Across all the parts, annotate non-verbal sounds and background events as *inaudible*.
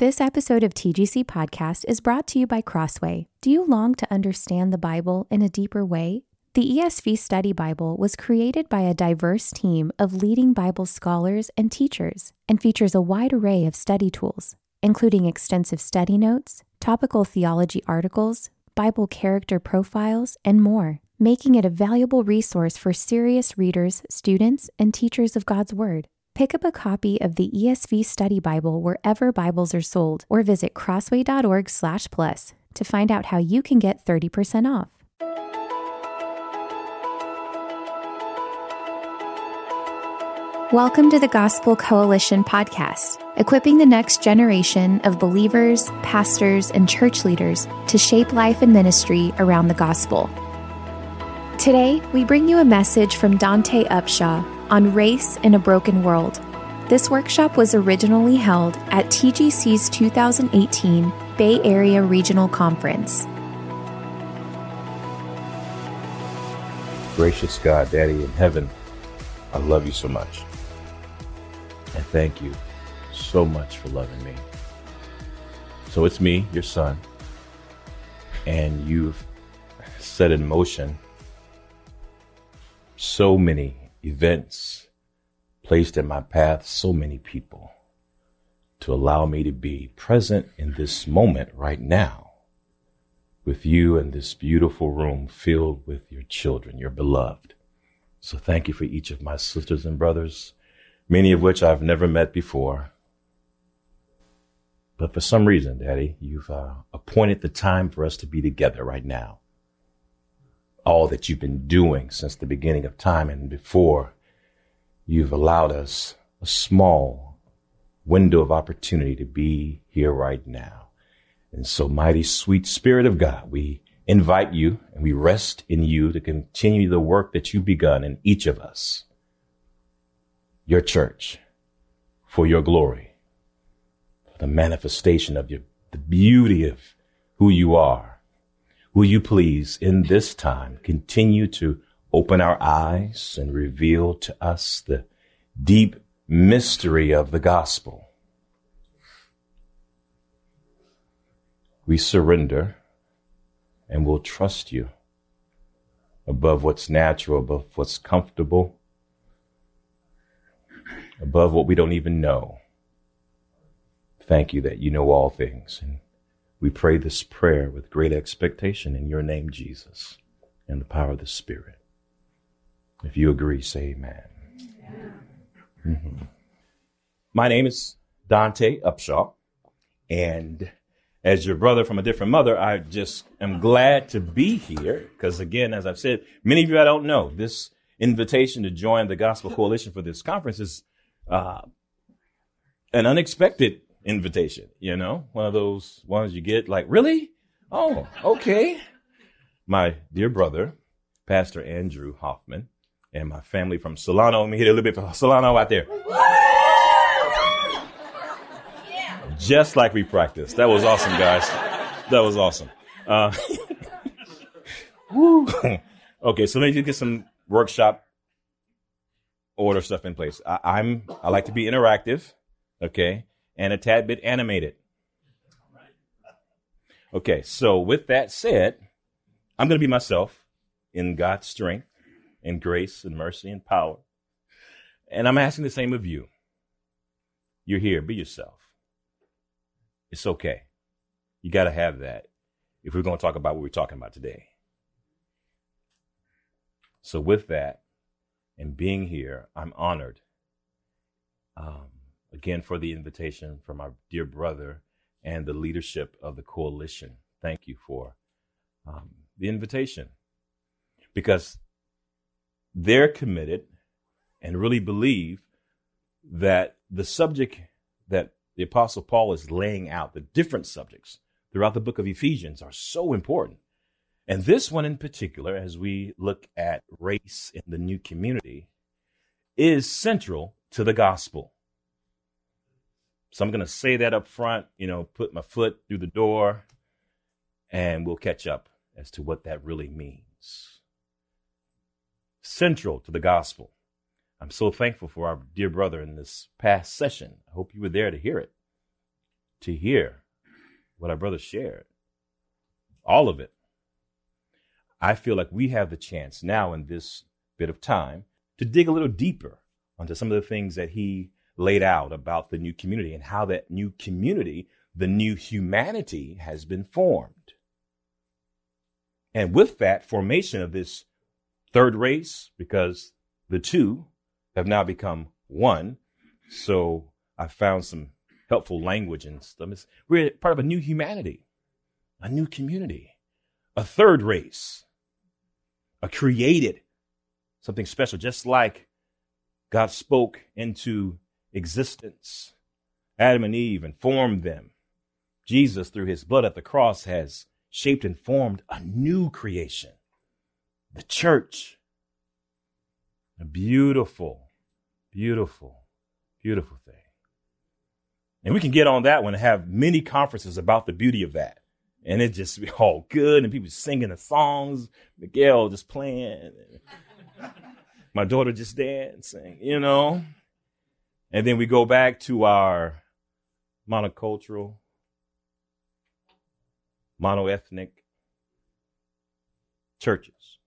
This episode of TGC Podcast is brought to you by Crossway. Do you long to understand the Bible in a deeper way? The ESV Study Bible was created by a diverse team of leading Bible scholars and teachers and features a wide array of study tools, including extensive study notes, topical theology articles, Bible character profiles, and more, making it a valuable resource for serious readers, students, and teachers of God's Word. Pick up a copy of the ESV Study Bible wherever Bibles are sold or visit crossway.org/plus to find out how you can get 30% off. Welcome to the Gospel Coalition podcast, equipping the next generation of believers, pastors, and church leaders to shape life and ministry around the gospel. Today, we bring you a message from Dante Upshaw on race in a broken world. This workshop was originally held at TGC's 2018 Bay Area Regional Conference. Gracious God, Daddy in heaven, I love you so much. And thank you so much for loving me. So it's me, your son, and you've set in motion so many events placed in my path, so many people to allow me to be present in this moment right now with you in this beautiful room filled with your children, your beloved. So thank you for each of my sisters and brothers, many of which I've never met before. But for some reason, Daddy, you've uh, appointed the time for us to be together right now all that you've been doing since the beginning of time and before you've allowed us a small window of opportunity to be here right now. And so, mighty sweet spirit of God, we invite you and we rest in you to continue the work that you've begun in each of us, your church, for your glory, for the manifestation of your, the beauty of who you are Will you please, in this time, continue to open our eyes and reveal to us the deep mystery of the gospel? We surrender and we'll trust you above what's natural, above what's comfortable, above what we don't even know. Thank you that you know all things. And we pray this prayer with great expectation in your name, Jesus, and the power of the Spirit. If you agree, say amen. Mm-hmm. My name is Dante Upshaw, and as your brother from a different mother, I just am glad to be here because, again, as I've said, many of you I don't know, this invitation to join the Gospel Coalition for this conference is uh, an unexpected invitation, you know, one of those ones you get like, really? Oh, okay. My dear brother, Pastor Andrew Hoffman, and my family from Solano. Let me hit a little bit for Solano out there. Just like we practiced. That was awesome, guys. That was awesome. Uh, *laughs* *laughs* okay, so let me get some workshop order stuff in place. I, I'm I like to be interactive. Okay, and a tad bit animated. Okay, so with that said, I'm going to be myself in God's strength and grace and mercy and power. And I'm asking the same of you. You're here, be yourself. It's okay. You got to have that if we're going to talk about what we're talking about today. So, with that and being here, I'm honored. Um, again for the invitation from our dear brother and the leadership of the coalition. Thank you for um, the invitation because they're committed and really believe that the subject that the Apostle Paul is laying out, the different subjects throughout the book of Ephesians, are so important. And this one in particular, as we look at race in the new community, is central to the gospel. So I'm going to say that up front, you know, put my foot through the door, and we'll catch up as to what that really means. Central to the gospel. I'm so thankful for our dear brother in this past session. I hope you were there to hear it, to hear what our brother shared. All of it. I feel like we have the chance now in this bit of time to dig a little deeper onto some of the things that he laid out about the new community and how that new community, the new humanity, has been formed. And with that formation of this third race, because the two have now become one, so I found some helpful language and stuff. We're part of a new humanity, a new community, a third race a created something special, just like God spoke into existence Adam and Eve and formed them. Jesus, through his blood at the cross, has shaped and formed a new creation, the church. A beautiful, beautiful, beautiful thing. And we can get on that one and have many conferences about the beauty of that and it just be all good and people singing the songs, Miguel just playing, *laughs* my daughter just dancing, you know. And then we go back to our monocultural, monoethnic churches.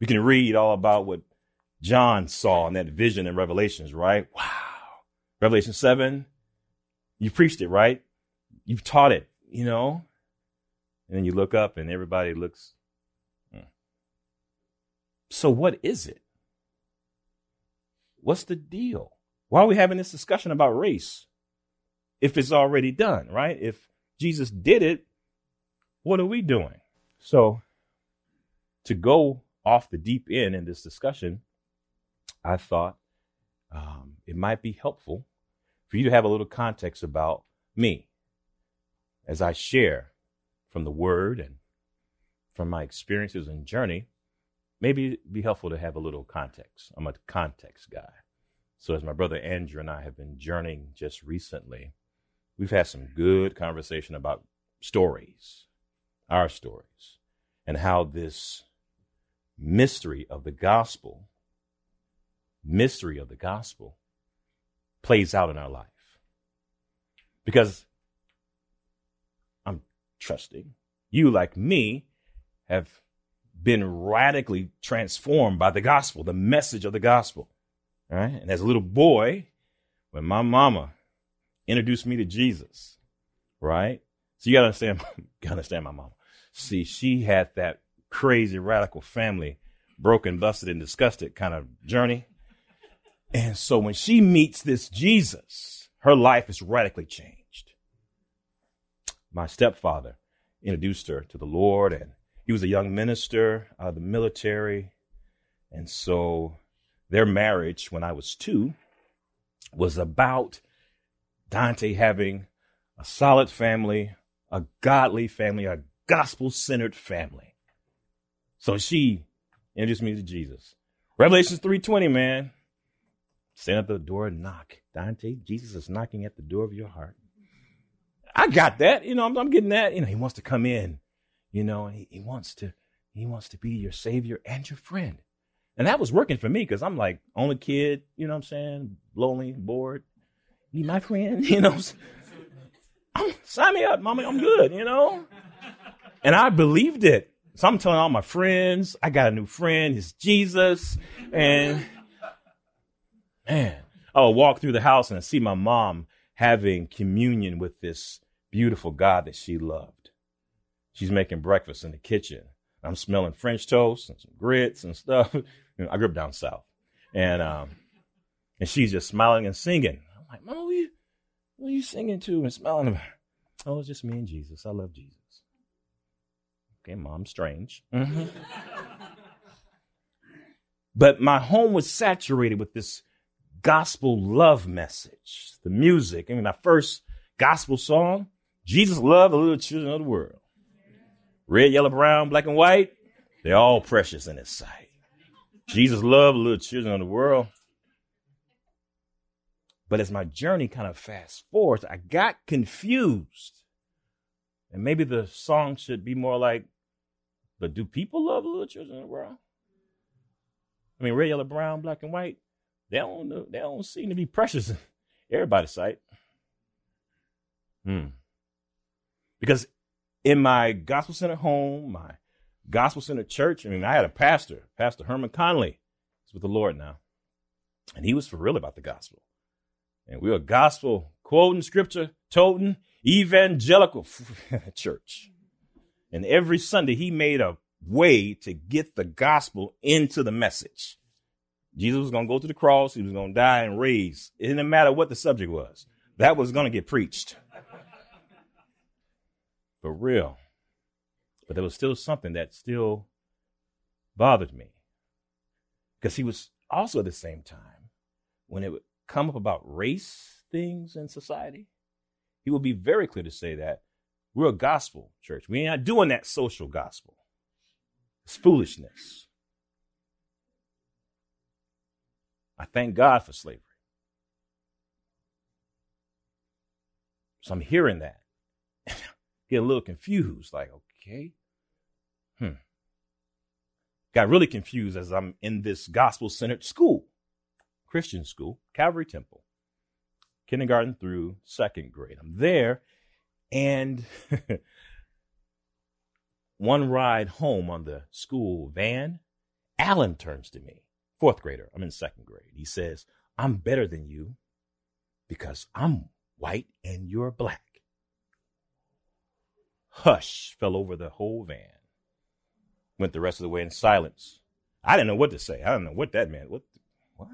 We can read all about what John saw in that vision in Revelations, right? Wow. Revelation 7, you preached it, right? You've taught it you know? And then you look up and everybody looks. Hmm. So, what is it? What's the deal? Why are we having this discussion about race if it's already done, right? If Jesus did it, what are we doing? So, to go off the deep end in this discussion, I thought um, it might be helpful for you to have a little context about me as I share from the word and from my experiences and journey, maybe it'd be helpful to have a little context. I'm a context guy. So as my brother Andrew and I have been journeying just recently, we've had some good conversation about stories, our stories, and how this mystery of the gospel, mystery of the gospel plays out in our life. Because I'm trusting. You, like me, have been radically transformed by the gospel, the message of the gospel. All right. And as a little boy, when my mama introduced me to Jesus, right? So you gotta understand, *laughs* you gotta understand my mama. See, she had that crazy radical family, broken, busted, and disgusted kind of journey. And so when she meets this Jesus, her life is radically changed my stepfather introduced her to the Lord, and he was a young minister out of the military. And so their marriage, when I was two, was about Dante having a solid family, a godly family, a gospel centered family. So she introduced me to Jesus. Revelations 3:20, man. Stand at the door and knock. Dante, Jesus is knocking at the door of your heart. I got that. You know, I'm, I'm, getting that. You know, he wants to come in. You know, he, he wants to he wants to be your savior and your friend. And that was working for me because I'm like only kid. You know what I'm saying? Lonely, bored. Be my friend. *laughs* You know. I'm, sign me up, mama. I'm good. You know. And I believed it. So I'm telling all my friends, I got a new friend. It's Jesus. And man, I would walk through the house and I see my mom having communion with this beautiful God that she loved. She's making breakfast in the kitchen. I'm smelling French toast and some grits and stuff. *laughs* You know, I grew up down south. And um, And she's just smiling and singing. I'm like, Mom, you, what are you singing to and smiling about? Oh, it's just me and Jesus. I love Jesus. Okay, mom, strange. Mm-hmm. *laughs* but my home was saturated with this gospel love message. The music. I mean, my first gospel song, Jesus loved the little children of the world. Red, yellow, brown, black, and white, they're all precious in his sight. Jesus loved little children of the world. But as my journey kind of fast forwards, I got confused. And maybe the song should be more like, but do people love little children in the world? I mean, red, yellow, brown, black, and white, they don't, they don't seem to be precious in everybody's sight. Hmm. Because in my gospel center home, my gospel center church, I mean, I had a pastor, Pastor Herman Conley. He's with the Lord now. And he was for real about the gospel. And we were gospel quoting scripture, toting, evangelical *laughs* church. And every Sunday he made a way to get the gospel into the message. Jesus was going to go to the cross. He was going to die and raise. It didn't matter what the subject was. That was going to get preached for real. But there was still something that still bothered me. Because he was also at the same time, when it would come up about race things in society, he would be very clear to say that we're a gospel church. We're not doing that social gospel. It's foolishness. I thank God for slavery. So I'm hearing that *laughs* get a little confused, like, okay, hmm. Got really confused as I'm in this gospel centered school, Christian school, Calvary Temple, kindergarten through second grade. I'm there, and *laughs* one ride home on the school van, Alan turns to me, fourth grader. I'm in second grade. He says, I'm better than you because I'm white and you're black. Hush fell over the whole van. Went the rest of the way in silence. I didn't know what to say. I don't know what that meant. What? What?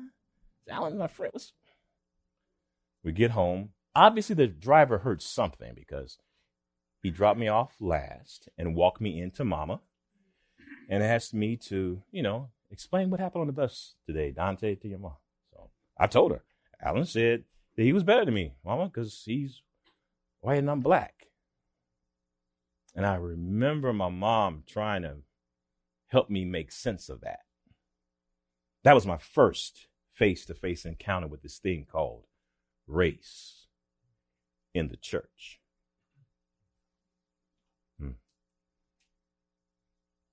Alan, my friend. What's... We get home. Obviously, the driver heard something because he dropped me off last and walked me into Mama and asked me to, you know, explain what happened on the bus today, Dante, to your mom. So I told her. Alan said that he was better than me, Mama, because he's white and I'm black. And I remember my mom trying to help me make sense of that. That was my first face to face encounter with this thing called race in the church. Hmm.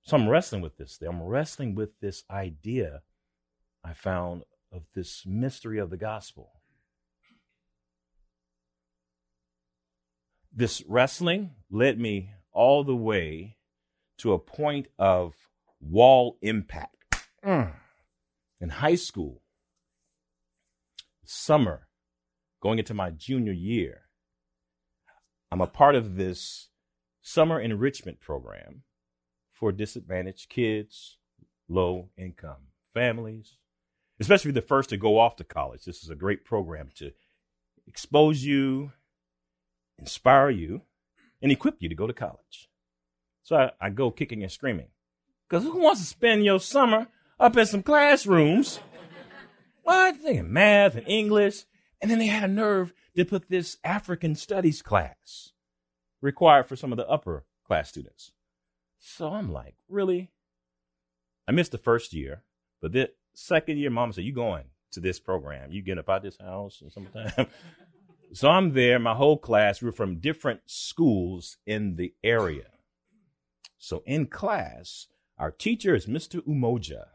So I'm wrestling with this. I'm wrestling with this idea I found of this mystery of the gospel. This wrestling led me all the way to a point of wall impact. Mm. In high school, summer, going into my junior year, I'm a part of this summer enrichment program for disadvantaged kids, low income families, especially the first to go off to college. This is a great program to expose you, inspire you, and equip you to go to college. So I, I go kicking and screaming. Because who wants to spend your summer up in some classrooms? What? Thinking math and English. And then they had a nerve to put this African studies class required for some of the upper class students. So I'm like, really? I missed the first year, but the second year, mom said, You going to this program. You get up out this house and sometime. *laughs* So I'm there, my whole class, we are from different schools in the area. So in class, our teacher is Mr. Umoja.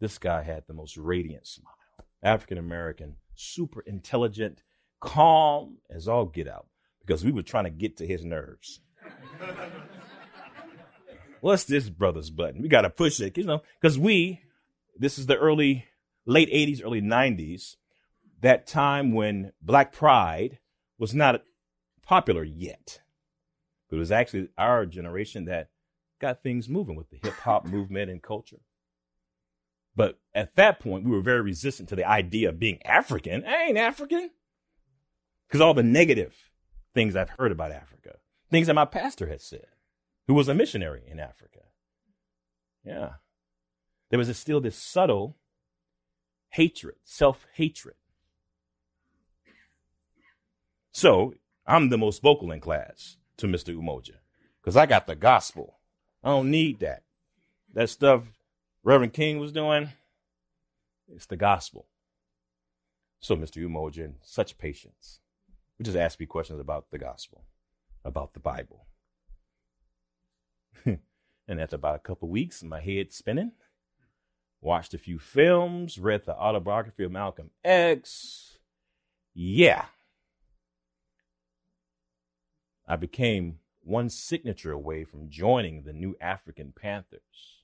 This guy had the most radiant smile. African American, super intelligent, calm as all get out, because we were trying to get to his nerves. *laughs* What's this brother's button? We got to push it, you know, because we, this is the early, late 80s, early 90s that time when Black Pride was not popular yet. But it was actually our generation that got things moving with the hip hop *laughs* movement and culture. But at that point, we were very resistant to the idea of being African. I ain't African. Because all the negative things I've heard about Africa, things that my pastor had said, who was a missionary in Africa. Yeah. There was still this subtle hatred, self hatred. So I'm the most vocal in class to Mr. Umoja because I got the gospel. I don't need that. That stuff Reverend King was doing, it's the gospel. So, Mr. Umoja, in such patience, we just ask me questions about the gospel, about the Bible. *laughs* and after about a couple weeks, my head spinning, watched a few films, read the autobiography of Malcolm X. Yeah. I became one signature away from joining the new African Panthers.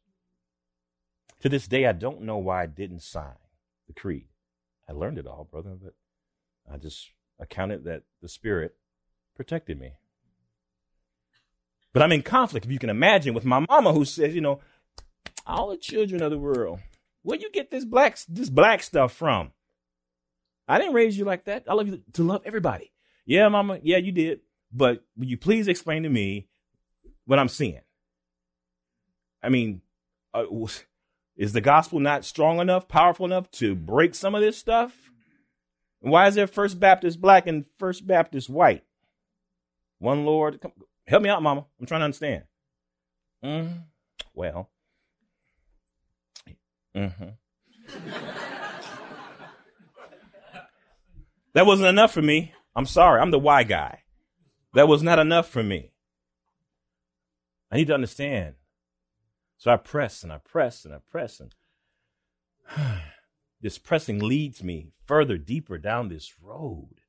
To this day, I don't know why I didn't sign the creed. I learned it all, brother, but I just accounted that the Spirit protected me. But I'm in conflict, if you can imagine, with my mama who says, you know, all the children of the world, where you get this black this black stuff from? I didn't raise you like that. I love you to love everybody. Yeah, mama. Yeah, you did. But will you please explain to me what I'm seeing? I mean, uh, is the gospel not strong enough, powerful enough to break some of this stuff? why is there First Baptist black and First Baptist white? One Lord. Come, help me out, mama. I'm trying to understand. Mm, well, Mm-hmm. that wasn't enough for me. I'm sorry. I'm the why guy. That was not enough for me. I need to understand. So I press and I press and I press and *sighs* this pressing leads me further deeper down this road.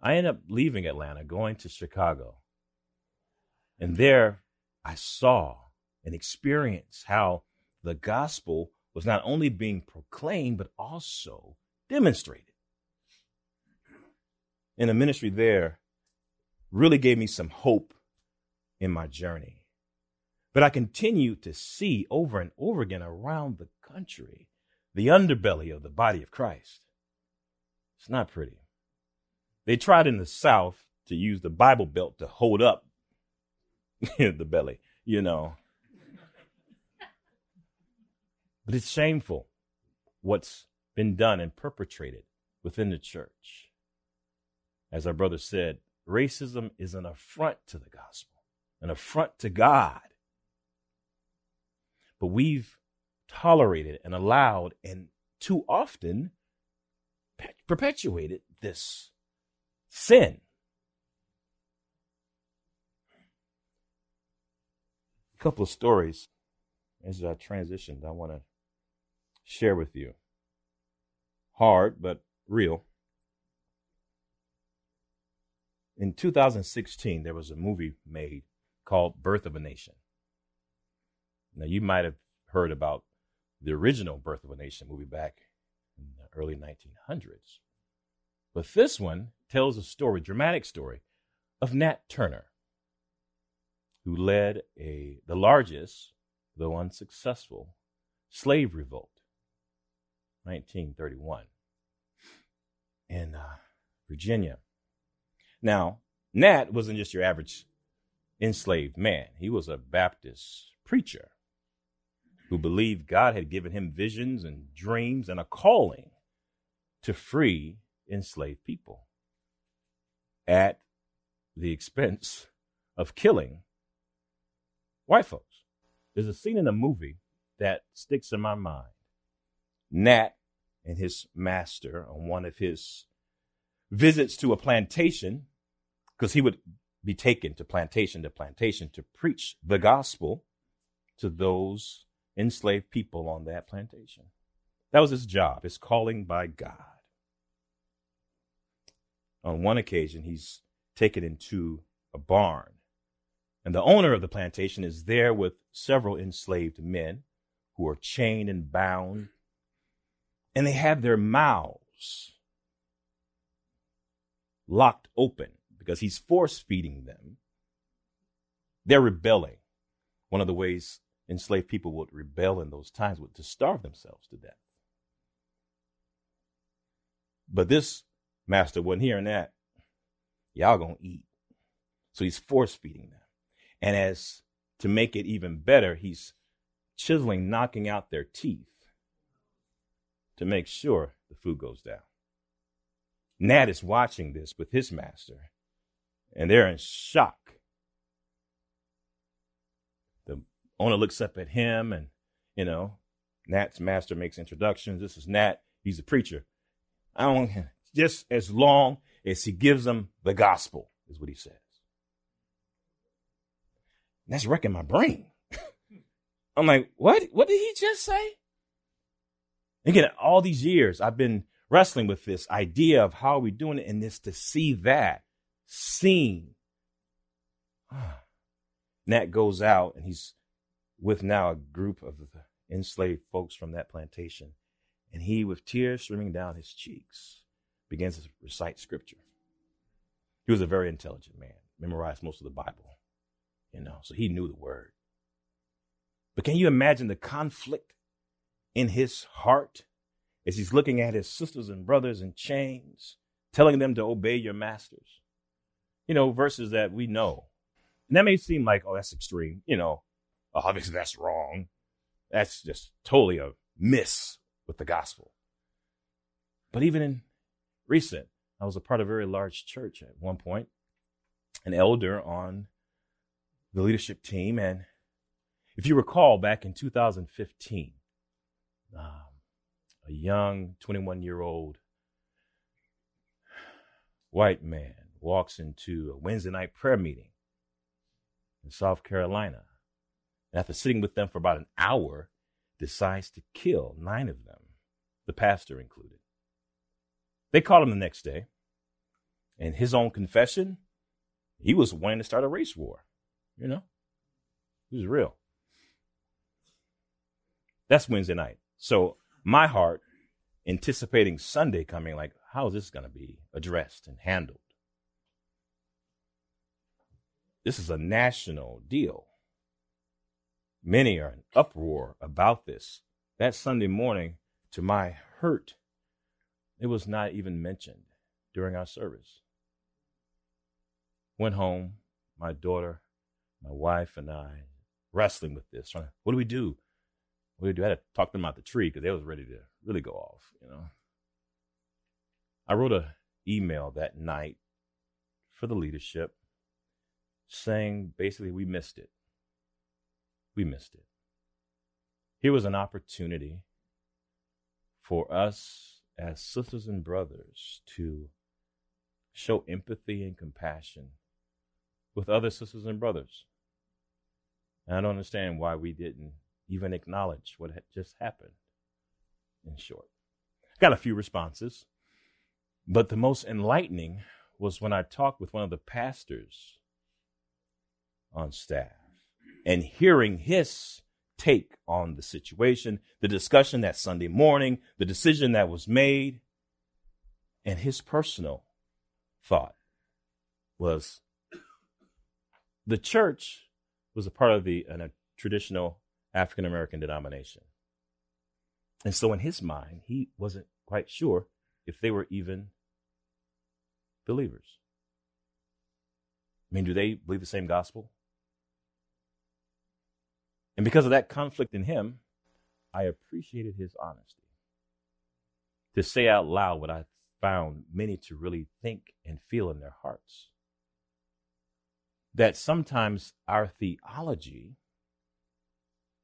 I end up leaving Atlanta, going to Chicago. And there I saw and experienced how the gospel was not only being proclaimed, but also demonstrated. In the ministry there really gave me some hope in my journey. But I continue to see over and over again around the country the underbelly of the body of Christ. It's not pretty. They tried in the South to use the Bible Belt to hold up *laughs* the belly, you know. But it's shameful what's been done and perpetrated within the church. As our brother said, racism is an affront to the gospel, an affront to God. But we've tolerated and allowed and too often perpetuated this sin. A couple of stories as I transitioned, I want to share with you. Hard, but real. In 2016, there was a movie made called Birth of a Nation. Now, you might have heard about the original Birth of a Nation movie back in the early 1900s. But this one tells a story, dramatic story, of Nat Turner, who led a the largest, though unsuccessful, slave revolt 1931 in uh, Virginia. Now, Nat wasn't just your average enslaved man, he was a Baptist preacher who believed God had given him visions and dreams and a calling to free enslaved people at the expense of killing white folks. There's a scene in a movie that sticks in my mind. Nat and his master on one of his visits to a plantation, because he would be taken to plantation to plantation to preach the gospel to those enslaved people on that plantation. That was his job, his calling by God. On one occasion, he's taken into a barn, and the owner of the plantation is there with several enslaved men who are chained and bound and they have their mouths locked open because he's force feeding them. They're rebelling. One of the ways enslaved people would rebel in those times was to starve themselves to death. But this master wasn't hearing that. Y'all gonna eat. So he's force feeding them. And as to make it even better, he's chiseling, knocking out their teeth to make sure the food goes down. Nat is watching this with his master, and they're in shock. The owner looks up at him, and, you know, Nat's master makes introductions. This is Nat. He's a preacher. I don't, just as long as he gives them the gospel, is what he says. That's wrecking my brain. *laughs* I'm like, what? What did he just say? Again, all these years I've been wrestling with this idea of how are we're doing it and this to see that seen. Ah. Nat goes out and he's with now a group of enslaved folks from that plantation. And he, with tears streaming down his cheeks, begins to recite scripture. He was a very intelligent man, memorized most of the Bible, you know, so he knew the word. But can you imagine the conflict in his heart as he's looking at his sisters and brothers in chains, telling them to obey your masters? You know, verses that we know. And that may seem like, oh, that's extreme. You know, oh, obviously that's wrong. That's just totally a miss with the gospel. But even in recent, I was a part of a very large church at one point, an elder on the leadership team. And if you recall, back in 2015, um, a young 21 year old white man walks into a Wednesday night prayer meeting in South Carolina. And after sitting with them for about an hour, decides to kill nine of them, the pastor included. They called him the next day, and his own confession, he was wanting to start a race war. You know, it was real. That's Wednesday night. So my heart, anticipating Sunday coming, like, how is this going to be addressed and handled? This is a national deal. Many are in uproar about this. That Sunday morning, to my hurt, it was not even mentioned during our service. Went home, my daughter, my wife, and I wrestling with this. Trying to, what do we do? What do we do? I had to talk to them out the tree because they was ready to really go off, you know. I wrote a email that night for the leadership saying basically we missed it. We missed it. Here was an opportunity for us as sisters and brothers to show empathy and compassion with other sisters and brothers. And I don't understand why we didn't even acknowledge what had just happened, in short. Got a few responses, but the most enlightening was when I talked with one of the pastors on staff and hearing his take on the situation, the discussion that Sunday morning, the decision that was made, and his personal thought was the church was a part of the a traditional African American denomination. And so in his mind, he wasn't quite sure if they were even believers. I mean, do they believe the same gospel? And because of that conflict in him, I appreciated his honesty to say out loud what I found many to really think and feel in their hearts. That sometimes our theology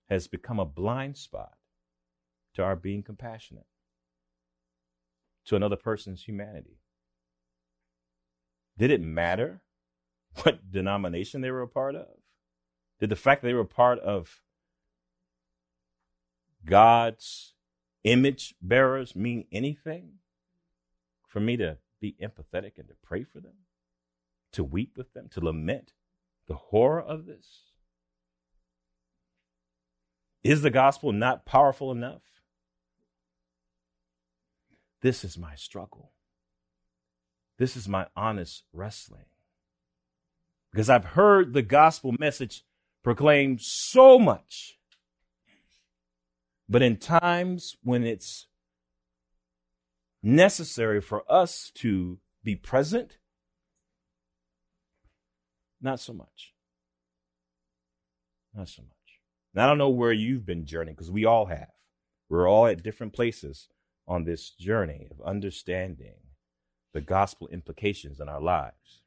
has become a blind spot to our being compassionate to another person's humanity. Did it matter what denomination they were a part of? Did the fact that they were a part of God's image bearers mean anything for me to be empathetic and to pray for them, to weep with them, to lament the horror of this? Is the gospel not powerful enough? This is my struggle. This is my honest wrestling. Because I've heard the gospel message proclaimed so much But in times when it's necessary for us to be present, not so much. Not so much. And I don't know where you've been journeying because we all have. We're all at different places on this journey of understanding the gospel implications in our lives.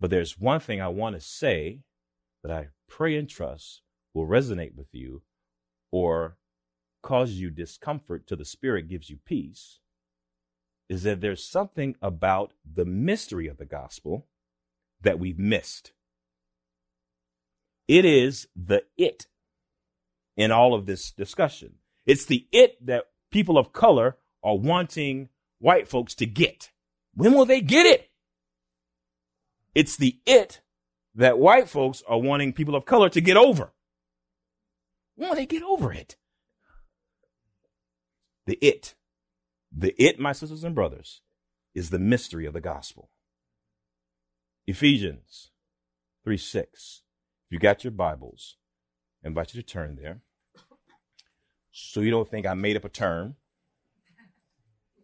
But there's one thing I want to say that I pray and trust will resonate with you or cause you discomfort till the Spirit gives you peace is that there's something about the mystery of the gospel that we've missed. It is the it in all of this discussion. It's the it that people of color are wanting white folks to get. When will they get it? It's the it that white folks are wanting people of color to get over. Will they get over it? The it, the it, my sisters and brothers, is the mystery of the gospel. Ephesians 3 6. If you got your Bibles, I invite you to turn there. So you don't think I made up a term.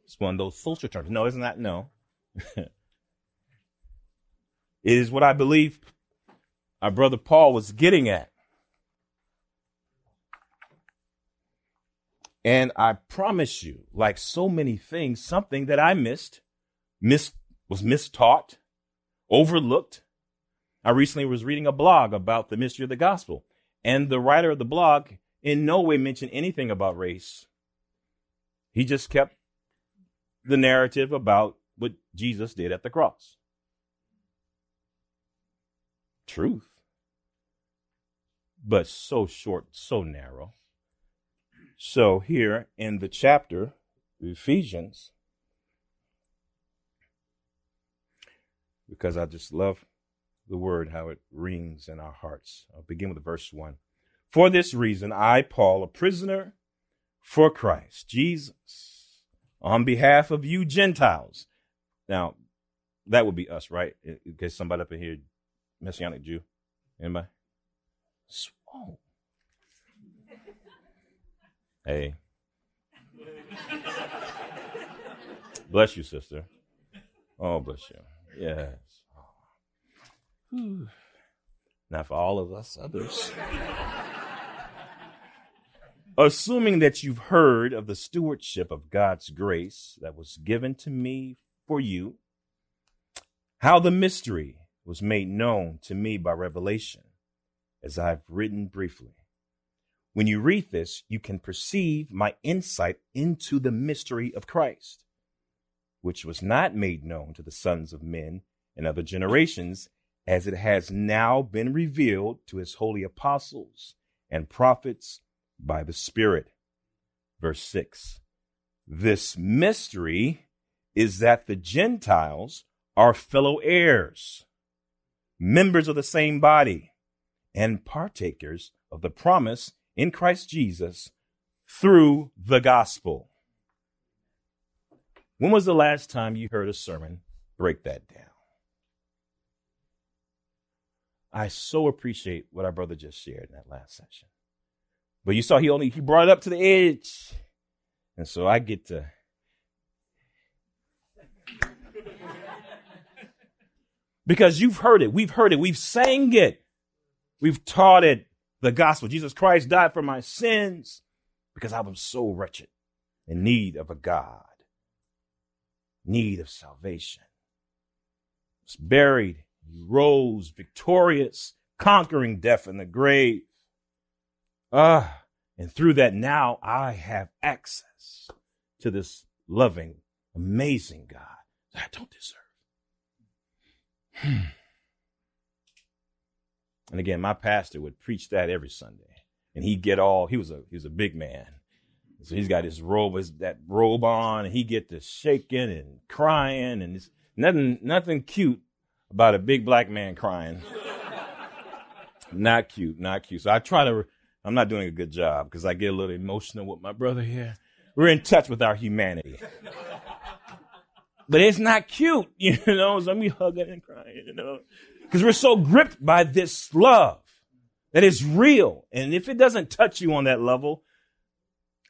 It's one of those social terms. No, isn't that? No. *laughs* it is what I believe our brother Paul was getting at. And I promise you, like so many things, something that I missed, missed was mistaught, overlooked. I recently was reading a blog about the mystery of the gospel, and the writer of the blog in no way mentioned anything about race. He just kept the narrative about what Jesus did at the cross. Truth. But so short, so narrow. So here in the chapter, Ephesians, because I just love the word, how it rings in our hearts. I'll begin with verse 1. For this reason, I, Paul, a prisoner for Christ Jesus, on behalf of you Gentiles. Now, that would be us, right? In case somebody up in here, Messianic Jew. Anybody? Oh. Hey. bless you, sister. Oh, bless you. Yes. Now, for all of us others, assuming that you've heard of the stewardship of God's grace that was given to me for you, how the mystery was made known to me by revelation, as I've written briefly. When you read this, you can perceive my insight into the mystery of Christ, which was not made known to the sons of men in other generations, as it has now been revealed to his holy apostles and prophets by the Spirit. Verse 6 This mystery is that the Gentiles are fellow heirs, members of the same body, and partakers of the promise in Christ Jesus through the gospel. When was the last time you heard a sermon break that down? I so appreciate what our brother just shared in that last session. But you saw he only he brought it up to the edge. And so I get to *laughs* Because you've heard it, we've heard it, we've sang it, we've taught it, the gospel. Jesus Christ died for my sins because I was so wretched in need of a God, need of salvation. Was buried, he rose victorious, conquering death and the grave. Ah, and through that now I have access to this loving, amazing God that I don't deserve. And again, my pastor would preach that every Sunday. And he'd get all, he was a, he was a big man. So he's got his robe, his, that robe on, and he get to shaking and crying, and it's nothing, nothing cute about a big black man crying. *laughs* not cute, not cute. So I try to, I'm not doing a good job because I get a little emotional with my brother here. We're in touch with our humanity. *laughs* but it's not cute, *laughs* you know, so I'm hugging and crying, you know because we're so gripped by this love. that is real. And if it doesn't touch you on that level,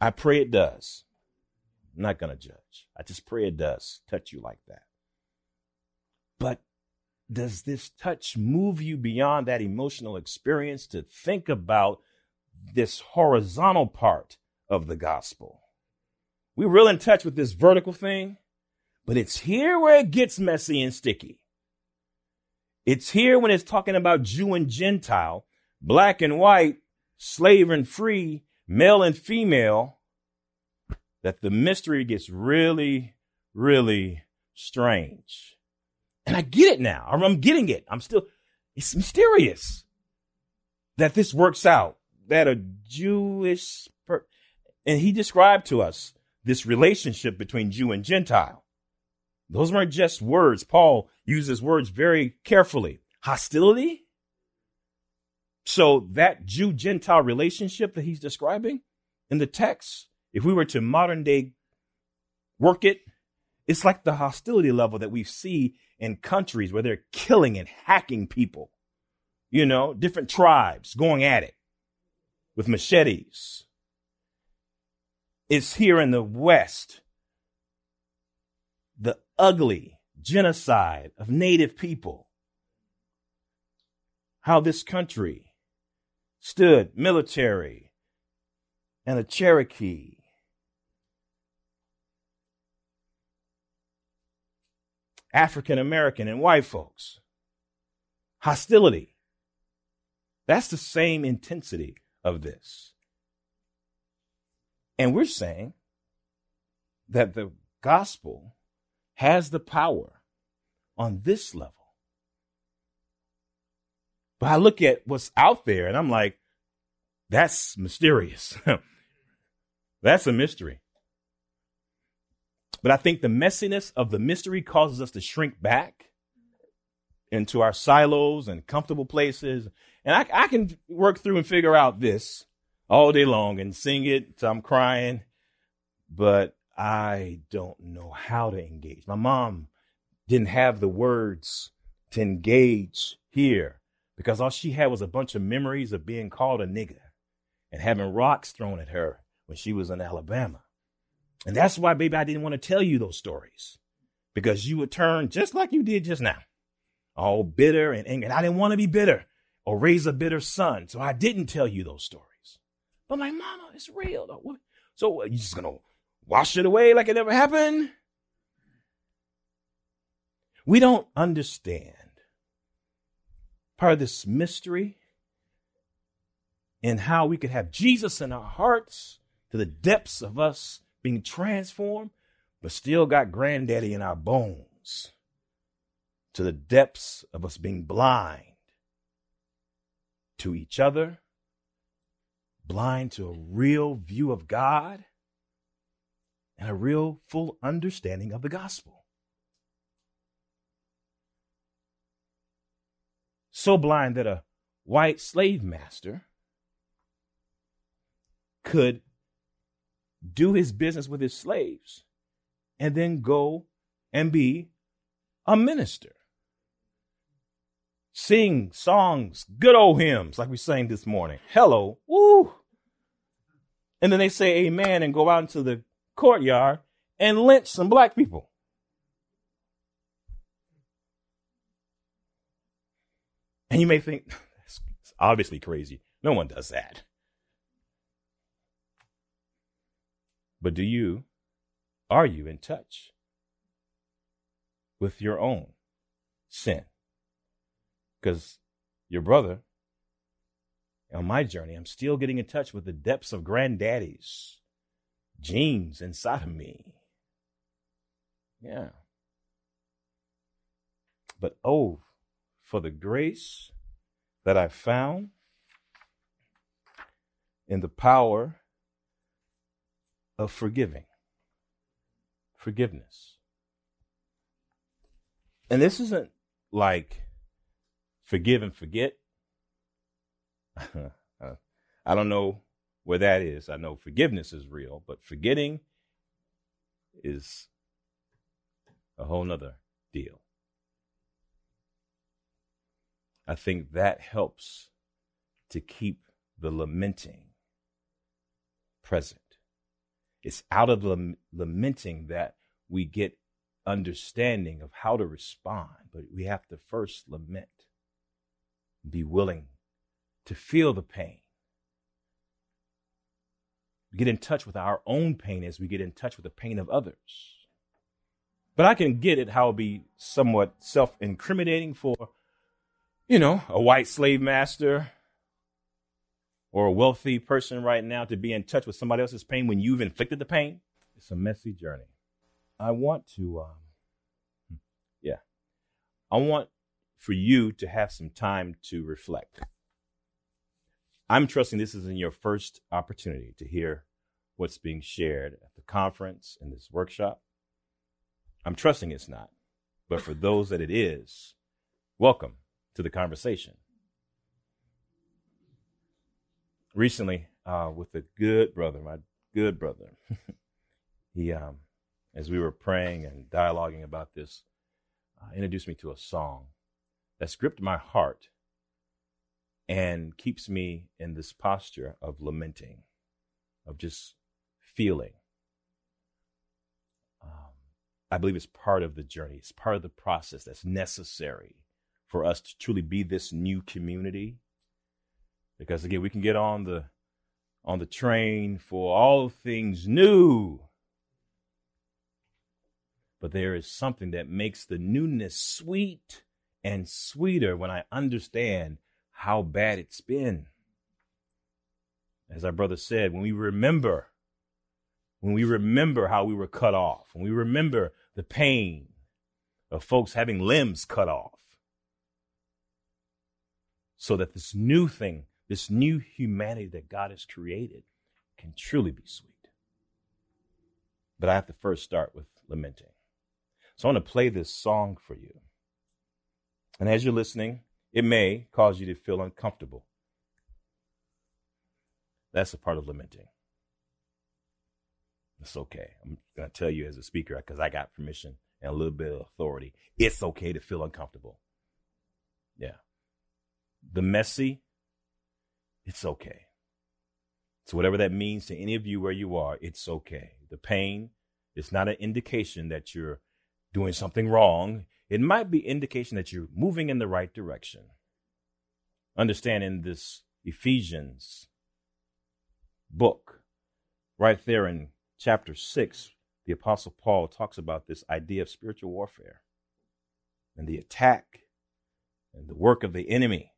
I pray it does. I'm not going to judge. I just pray it does touch you like that. But does this touch move you beyond that emotional experience to think about this horizontal part of the gospel? We're real in touch with this vertical thing, but it's here where it gets messy and sticky. It's here when it's talking about Jew and Gentile, black and white, slave and free, male and female, that the mystery gets really, really strange. And I get it now. I'm getting it. I'm still, it's mysterious that this works out, that a Jewish, per- and he described to us this relationship between Jew and Gentile. Those weren't just words. Paul uses words very carefully. Hostility. So that Jew Gentile relationship that he's describing in the text, if we were to modern day work it, it's like the hostility level that we see in countries where they're killing and hacking people. You know, different tribes going at it with machetes. It's here in the West. The ugly genocide of native people. How this country stood military and a Cherokee African American and white folks. Hostility. That's the same intensity of this. And we're saying that the gospel has the power on this level. But I look at what's out there and I'm like, that's mysterious. *laughs* that's a mystery. But I think the messiness of the mystery causes us to shrink back into our silos and comfortable places. And I, I can work through and figure out this all day long and sing it till I'm crying, but I don't know how to engage. My mom didn't have the words to engage here because all she had was a bunch of memories of being called a nigger and having rocks thrown at her when she was in Alabama. And that's why, baby, I didn't want to tell you those stories because you would turn just like you did just now, all bitter and angry. And I didn't want to be bitter or raise a bitter son. So I didn't tell you those stories. But my mama, it's real though. So uh, you're just going to wash it away like it never happened? We don't understand part of this mystery and how we could have Jesus in our hearts to the depths of us being transformed, but still got granddaddy in our bones to the depths of us being blind to each other, blind to a real view of God, and a real full understanding of the gospel. So blind that a white slave master could do his business with his slaves, and then go and be a minister. Sing songs, good old hymns like we sang this morning. Hello, woo. And then they say amen and go out into the courtyard and lynch some black people. And you may think, it's obviously crazy. No one does that. But do you, are you in touch with your own sin? Because your brother, on my journey, I'm still getting in touch with the depths of granddaddy's genes inside of me. Yeah. But oh, for the grace that I found in the power of forgiving. Forgiveness. And this isn't like forgive and forget. *laughs* I don't know where that is. I know forgiveness is real, but forgetting is a whole nother deal. I think that helps to keep the lamenting present. It's out of the lamenting that we get understanding of how to respond, but we have to first lament, be willing to feel the pain, get in touch with our own pain as we get in touch with the pain of others. But I can get it how it be somewhat self incriminating for, you know, a white slave master or a wealthy person right now to be in touch with somebody else's pain when you've inflicted the pain. It's a messy journey. I want to, um, yeah, I want for you to have some time to reflect. I'm trusting this is in your first opportunity to hear what's being shared at the conference and this workshop. I'm trusting it's not, but for those that it is, welcome to the conversation. Recently, uh, with a good brother, my good brother, *laughs* he, um, as we were praying and dialoguing about this, uh, introduced me to a song that's gripped my heart and keeps me in this posture of lamenting, of just feeling. Um, I believe it's part of the journey, it's part of the process that's necessary for us to truly be this new community. Because again, we can get on the on the train for all things new. But there is something that makes the newness sweet and sweeter when I understand how bad it's been. As our brother said, when we remember, when we remember how we were cut off, when we remember the pain of folks having limbs cut off, so that this new thing, this new humanity that God has created can truly be sweet. But I have to first start with lamenting. So I want to play this song for you. And as you're listening, it may cause you to feel uncomfortable. That's a part of lamenting. It's okay. I'm going to tell you as a speaker because I got permission and a little bit of authority. It's okay to feel uncomfortable. Yeah. The messy, it's okay. So, whatever that means to any of you where you are, it's okay. The pain is not an indication that you're doing something wrong it might be indication that you're moving in the right direction. Understanding this Ephesians book, right there in chapter 6, the Apostle Paul talks about this idea of spiritual warfare and the attack and the work of the enemy.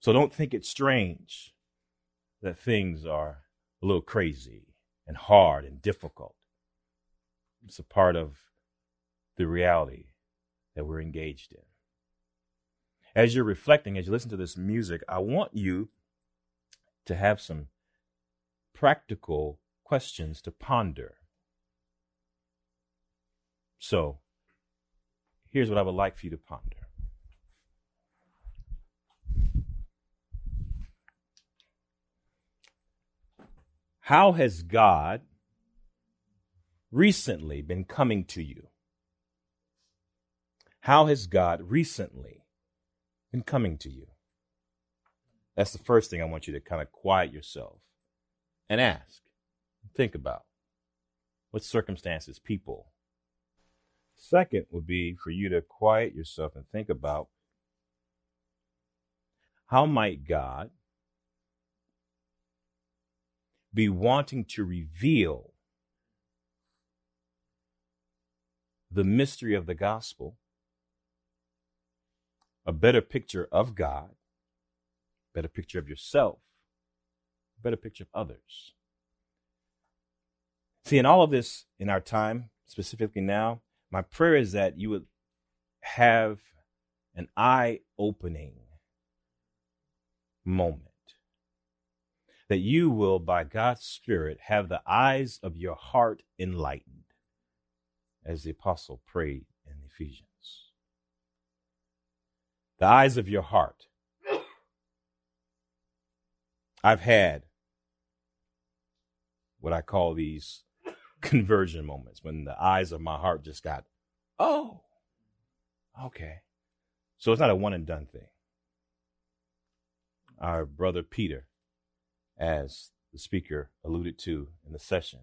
So don't think it's strange that things are a little crazy and hard and difficult. It's a part of the reality that we're engaged in. As you're reflecting, as you listen to this music, I want you to have some practical questions to ponder. So, here's what I would like for you to ponder. How has God recently been coming to you? How has God recently been coming to you? That's the first thing I want you to kind of quiet yourself and ask. Think about what circumstances, people. Second would be for you to quiet yourself and think about how might God be wanting to reveal the mystery of the gospel a better picture of God, better picture of yourself, better picture of others. See, in all of this in our time, specifically now, my prayer is that you would have an eye opening moment. That you will, by God's Spirit, have the eyes of your heart enlightened, as the apostle prayed in Ephesians the eyes of your heart. I've had what I call these conversion moments when the eyes of my heart just got, oh, okay. So it's not a one and done thing. our brother Peter, as the speaker alluded to in the session,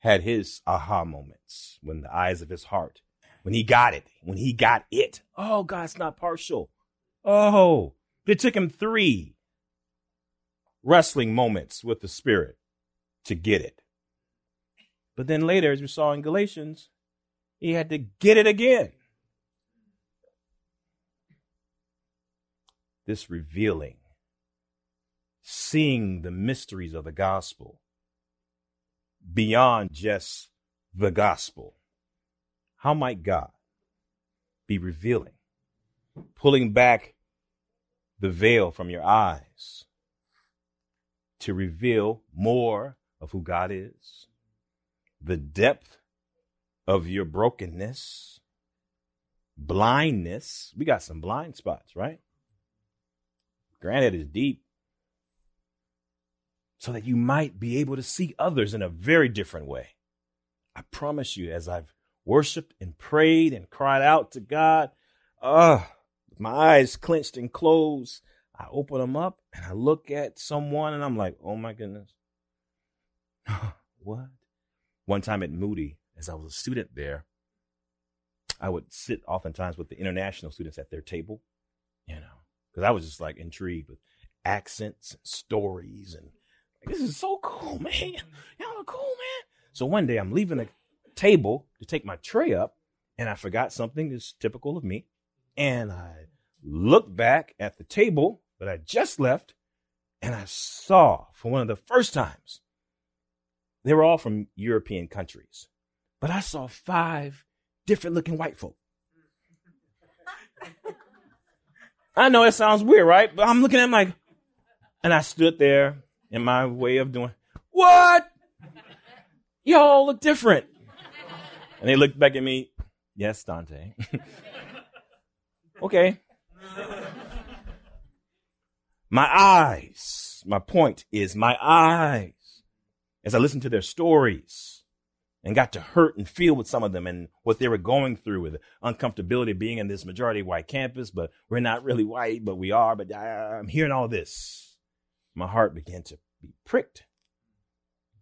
had his aha moments when the eyes of his heart, when he got it, when he got it. Oh, God's not partial. Oh, it took him three wrestling moments with the Spirit to get it. But then later, as we saw in Galatians, he had to get it again. This revealing, seeing the mysteries of the gospel beyond just the gospel. How might God be revealing, pulling back the veil from your eyes to reveal more of who God is, the depth of your brokenness, blindness. We got some blind spots, right? Granted, it's deep. So that you might be able to see others in a very different way. I promise you, as I've worshiped and prayed and cried out to God, uh, my eyes clenched and closed, I open them up and I look at someone and I'm like, oh my goodness. *sighs* what? One time at Moody, as I was a student there, I would sit oftentimes with the international students at their table, you know, because I was just like intrigued with accents and stories and like, this is so cool, man. Y'all are cool, man. So one day I'm leaving the table to take my tray up and I forgot something that's typical of me. And I looked back at the table that I just left and I saw for one of the first times, they were all from European countries, but I saw five different looking white folk. I know it sounds weird, right? But I'm looking at them like, and I stood there in my way of doing, what? Y'all look different. And they looked back at me, yes, Dante. *laughs* okay. My eyes, my point is my eyes, as I listened to their stories and got to hurt and feel with some of them and what they were going through with uncomfortability being in this majority white campus, but we're not really white, but we are. But I'm hearing all this. My heart began to be pricked.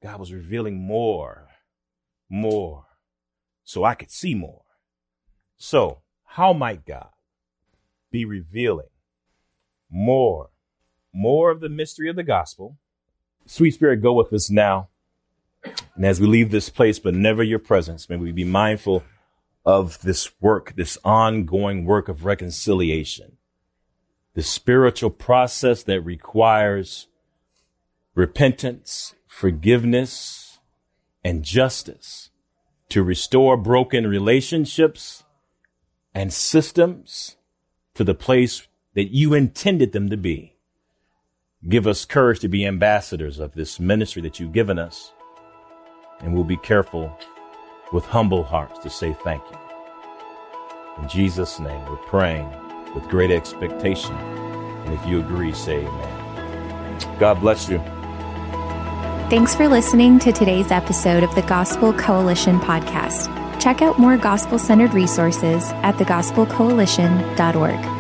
God was revealing more, more, so I could see more. So, how might God be revealing more more of the mystery of the gospel. Sweet Spirit, go with us now. And as we leave this place, but never your presence, may we be mindful of this work, this ongoing work of reconciliation, the spiritual process that requires repentance, forgiveness, and justice to restore broken relationships and systems to the place that you intended them to be. Give us courage to be ambassadors of this ministry that you've given us. And we'll be careful with humble hearts to say thank you. In Jesus' name, we're praying with great expectation. And if you agree, say amen. God bless you. Thanks for listening to today's episode of the Gospel Coalition podcast. Check out more gospel centered resources at thegospelcoalition.org.